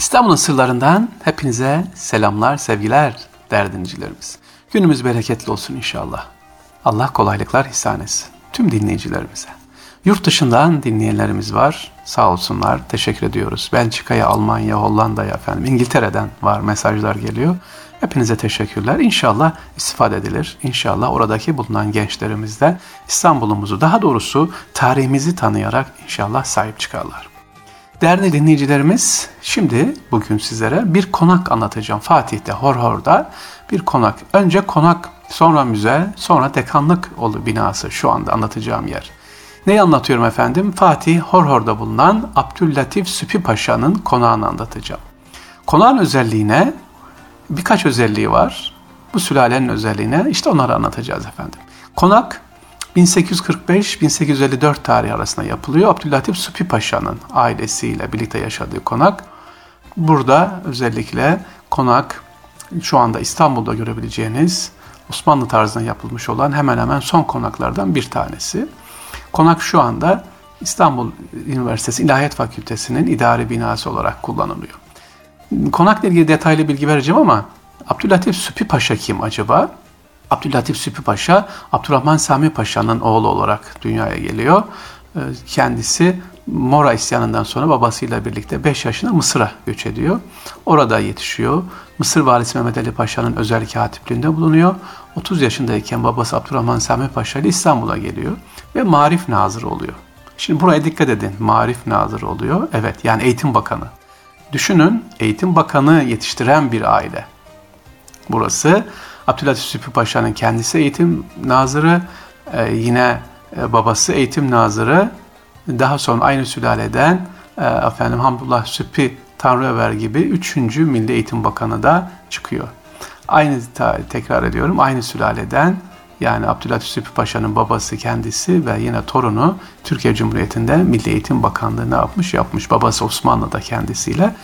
İstanbul'un sırlarından hepinize selamlar, sevgiler değerli dinleyicilerimiz. Günümüz bereketli olsun inşallah. Allah kolaylıklar ihsan etsin tüm dinleyicilerimize. Yurt dışından dinleyenlerimiz var. Sağ olsunlar. Teşekkür ediyoruz. Belçika'ya, Almanya, Hollanda'ya efendim, İngiltere'den var mesajlar geliyor. Hepinize teşekkürler. İnşallah istifade edilir. İnşallah oradaki bulunan gençlerimiz de İstanbul'umuzu daha doğrusu tarihimizi tanıyarak inşallah sahip çıkarlar. Değerli dinleyicilerimiz, şimdi bugün sizlere bir konak anlatacağım. Fatih'te, Horhor'da bir konak. Önce konak, sonra müze, sonra dekanlık olu binası şu anda anlatacağım yer. Neyi anlatıyorum efendim? Fatih Horhor'da bulunan Abdüllatif Süpi Paşa'nın konağını anlatacağım. Konağın özelliğine birkaç özelliği var. Bu sülalenin özelliğine işte onları anlatacağız efendim. Konak 1845-1854 tarihi arasında yapılıyor. Abdüllatif Supi Paşa'nın ailesiyle birlikte yaşadığı konak. Burada özellikle konak şu anda İstanbul'da görebileceğiniz Osmanlı tarzında yapılmış olan hemen hemen son konaklardan bir tanesi. Konak şu anda İstanbul Üniversitesi İlahiyat Fakültesi'nin idari binası olarak kullanılıyor. Konakla ilgili detaylı bilgi vereceğim ama Abdülatif Süpi Paşa kim acaba? Abdülatif Süpi Paşa, Abdurrahman Sami Paşa'nın oğlu olarak dünyaya geliyor. Ee, kendisi Mora isyanından sonra babasıyla birlikte 5 yaşında Mısır'a göç ediyor. Orada yetişiyor. Mısır valisi Mehmet Ali Paşa'nın özel katipliğinde bulunuyor. 30 yaşındayken babası Abdurrahman Sami Paşa ile İstanbul'a geliyor ve Marif Nazırı oluyor. Şimdi buraya dikkat edin. Marif Nazırı oluyor. Evet yani Eğitim Bakanı. Düşünün Eğitim Bakanı yetiştiren bir aile. Burası Abdülatif Süpü Paşa'nın kendisi eğitim nazırı, e, yine e, babası eğitim nazırı, daha sonra aynı sülaleden e, efendim Hamdullah Süpü Tanrıöver gibi 3. Milli Eğitim Bakanı da çıkıyor. Aynı tekrar ediyorum aynı sülaleden yani Abdülatif Süpü Paşa'nın babası kendisi ve yine torunu Türkiye Cumhuriyeti'nde Milli Eğitim Bakanlığı ne yapmış? Yapmış. Babası Osmanlı'da kendisiyle,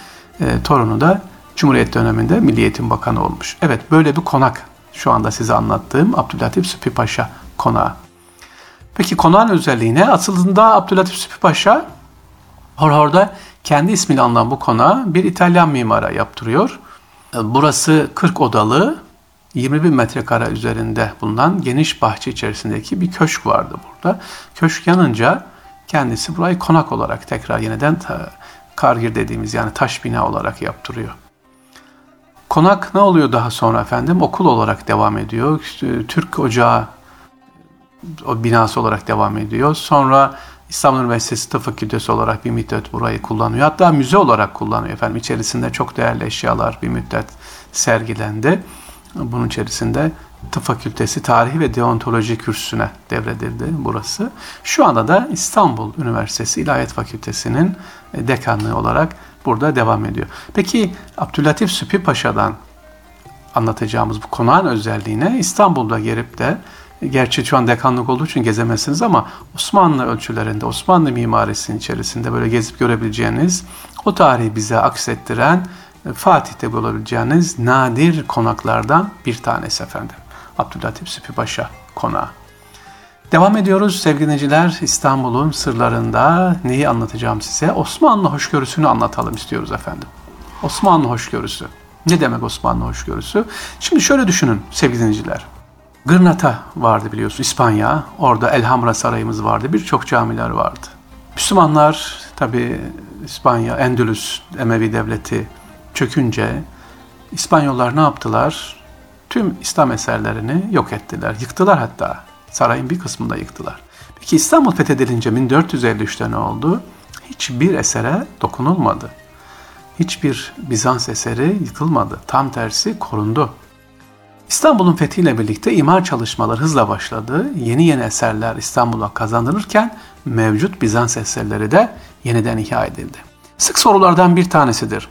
e, torunu da Cumhuriyet döneminde Milli Eğitim Bakanı olmuş. Evet böyle bir konak şu anda size anlattığım Abdülatif Süpi Paşa konağı. Peki konağın özelliği ne? Aslında Abdülatif Süpi Paşa Horhor'da kendi ismiyle anılan bu konağı bir İtalyan mimara yaptırıyor. Burası 40 odalı 20 bin metrekare üzerinde bulunan geniş bahçe içerisindeki bir köşk vardı burada. Köşk yanınca kendisi burayı konak olarak tekrar yeniden kargir dediğimiz yani taş bina olarak yaptırıyor. Konak ne oluyor daha sonra efendim? Okul olarak devam ediyor. Türk Ocağı o binası olarak devam ediyor. Sonra İstanbul Üniversitesi Tıp Fakültesi olarak bir müddet burayı kullanıyor. Hatta müze olarak kullanıyor efendim. İçerisinde çok değerli eşyalar bir müddet sergilendi. Bunun içerisinde Tıp Fakültesi Tarihi ve Deontoloji kürsüsüne devredildi burası. Şu anda da İstanbul Üniversitesi İlahiyat Fakültesi'nin dekanlığı olarak burada devam ediyor. Peki Abdülatif Süpi Paşa'dan anlatacağımız bu konağın özelliğine İstanbul'da gelip de Gerçi şu an dekanlık olduğu için gezemezsiniz ama Osmanlı ölçülerinde, Osmanlı mimarisinin içerisinde böyle gezip görebileceğiniz, o tarihi bize aksettiren e, Fatih'te bulabileceğiniz nadir konaklardan bir tanesi efendim. Abdülatif Süpi Paşa konağı. Devam ediyoruz sevgili dinleyiciler. İstanbul'un sırlarında neyi anlatacağım size? Osmanlı hoşgörüsünü anlatalım istiyoruz efendim. Osmanlı hoşgörüsü. Ne demek Osmanlı hoşgörüsü? Şimdi şöyle düşünün sevgili dinleyiciler. Gırnata vardı biliyorsun İspanya. Orada Elhamra Sarayımız vardı. Birçok camiler vardı. Müslümanlar tabi İspanya, Endülüs, Emevi Devleti çökünce İspanyollar ne yaptılar? Tüm İslam eserlerini yok ettiler. Yıktılar hatta. Sarayın bir kısmını da yıktılar. Peki İstanbul fethedilince 1453'te ne oldu? Hiçbir esere dokunulmadı. Hiçbir Bizans eseri yıkılmadı. Tam tersi korundu. İstanbul'un fethiyle birlikte imar çalışmaları hızla başladı. Yeni yeni eserler İstanbul'a kazandırırken mevcut Bizans eserleri de yeniden ihya edildi. Sık sorulardan bir tanesidir.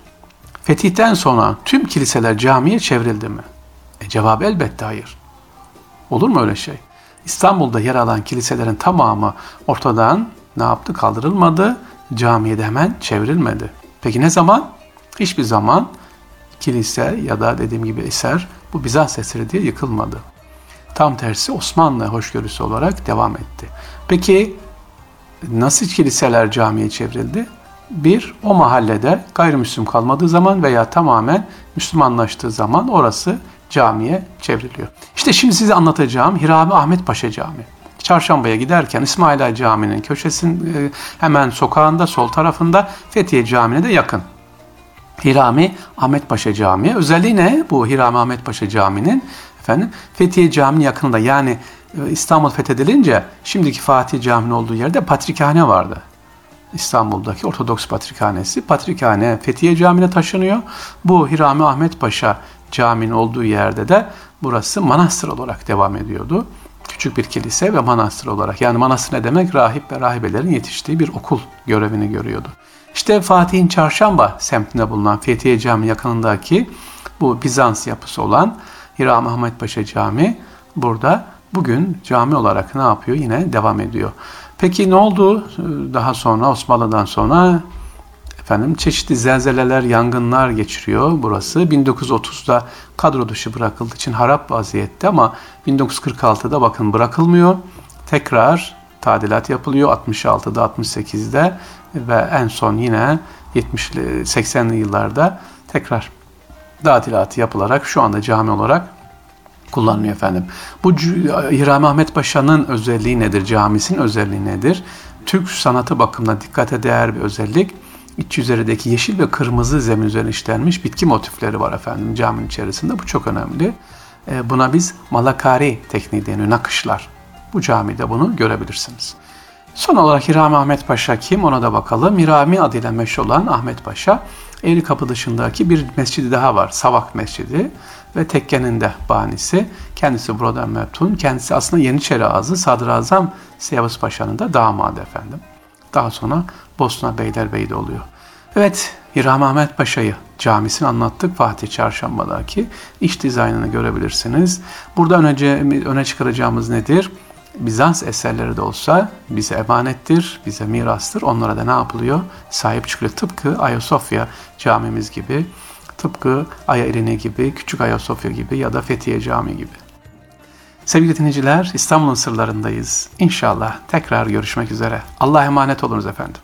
Fetihten sonra tüm kiliseler camiye çevrildi mi? E cevap elbette hayır. Olur mu öyle şey? İstanbul'da yer alan kiliselerin tamamı ortadan ne yaptı? Kaldırılmadı. Camiye de hemen çevrilmedi. Peki ne zaman? Hiçbir zaman kilise ya da dediğim gibi eser bu Bizans eseri diye yıkılmadı. Tam tersi Osmanlı hoşgörüsü olarak devam etti. Peki nasıl kiliseler camiye çevrildi? Bir, o mahallede gayrimüslim kalmadığı zaman veya tamamen Müslümanlaştığı zaman orası camiye çevriliyor. İşte şimdi size anlatacağım Hirami Ahmet Paşa Camii. Çarşambaya giderken İsmail Ağa Camii'nin köşesinin e, hemen sokağında sol tarafında Fethiye Camii'ne de yakın. Hirami Ahmet Paşa Camii. Özelliği ne? Bu Hirami Ahmet Paşa Camii'nin efendim Fethiye Camii'nin yakınında yani e, İstanbul fethedilince şimdiki Fatih Camii'nin olduğu yerde patrikhane vardı. İstanbul'daki Ortodoks Patrikhanesi. Patrikhane Fethiye Camii'ne taşınıyor. Bu Hirami Ahmet Paşa Camii'nin olduğu yerde de burası manastır olarak devam ediyordu. Küçük bir kilise ve manastır olarak. Yani manastır ne demek? Rahip ve rahibelerin yetiştiği bir okul görevini görüyordu. İşte Fatih'in Çarşamba semtinde bulunan Fethiye Camii yakınındaki bu Bizans yapısı olan Hirami Ahmet Paşa Camii burada bugün cami olarak ne yapıyor? Yine devam ediyor. Peki ne oldu daha sonra Osmanlı'dan sonra efendim çeşitli zelzeleler, yangınlar geçiriyor burası. 1930'da kadro dışı bırakıldığı için harap vaziyette ama 1946'da bakın bırakılmıyor. Tekrar tadilat yapılıyor 66'da 68'de ve en son yine 70'li 80'li yıllarda tekrar tadilatı yapılarak şu anda cami olarak kullanılıyor efendim. Bu Hirami Ahmet Paşa'nın özelliği nedir? Camisinin özelliği nedir? Türk sanatı bakımından dikkate değer bir özellik. İç yüzeyindeki yeşil ve kırmızı zemin üzerine işlenmiş bitki motifleri var efendim caminin içerisinde. Bu çok önemli. E, buna biz malakari tekniği deniyor, nakışlar. Bu camide bunu görebilirsiniz. Son olarak Hirami Ahmet Paşa kim ona da bakalım. Hirami adıyla meşhur olan Ahmet Paşa Eğri Kapı dışındaki bir mescidi daha var. Savak Mescidi ve tekkenin de banisi. Kendisi buradan mebtun. Kendisi aslında Yeniçeri Ağzı Sadrazam Siyavuz Paşa'nın da damadı efendim. Daha sonra Bosna Beylerbeyi de oluyor. Evet, İrham Ahmet Paşa'yı camisini anlattık Fatih Çarşamba'daki. iç dizaynını görebilirsiniz. Burada önce öne çıkaracağımız nedir? Bizans eserleri de olsa bize emanettir, bize mirastır. Onlara da ne yapılıyor? Sahip çıkıyor. Tıpkı Ayasofya camimiz gibi, tıpkı Aya gibi, Küçük Ayasofya gibi ya da Fethiye Camii gibi. Sevgili dinleyiciler, İstanbul'un sırlarındayız. İnşallah tekrar görüşmek üzere. Allah'a emanet olunuz efendim.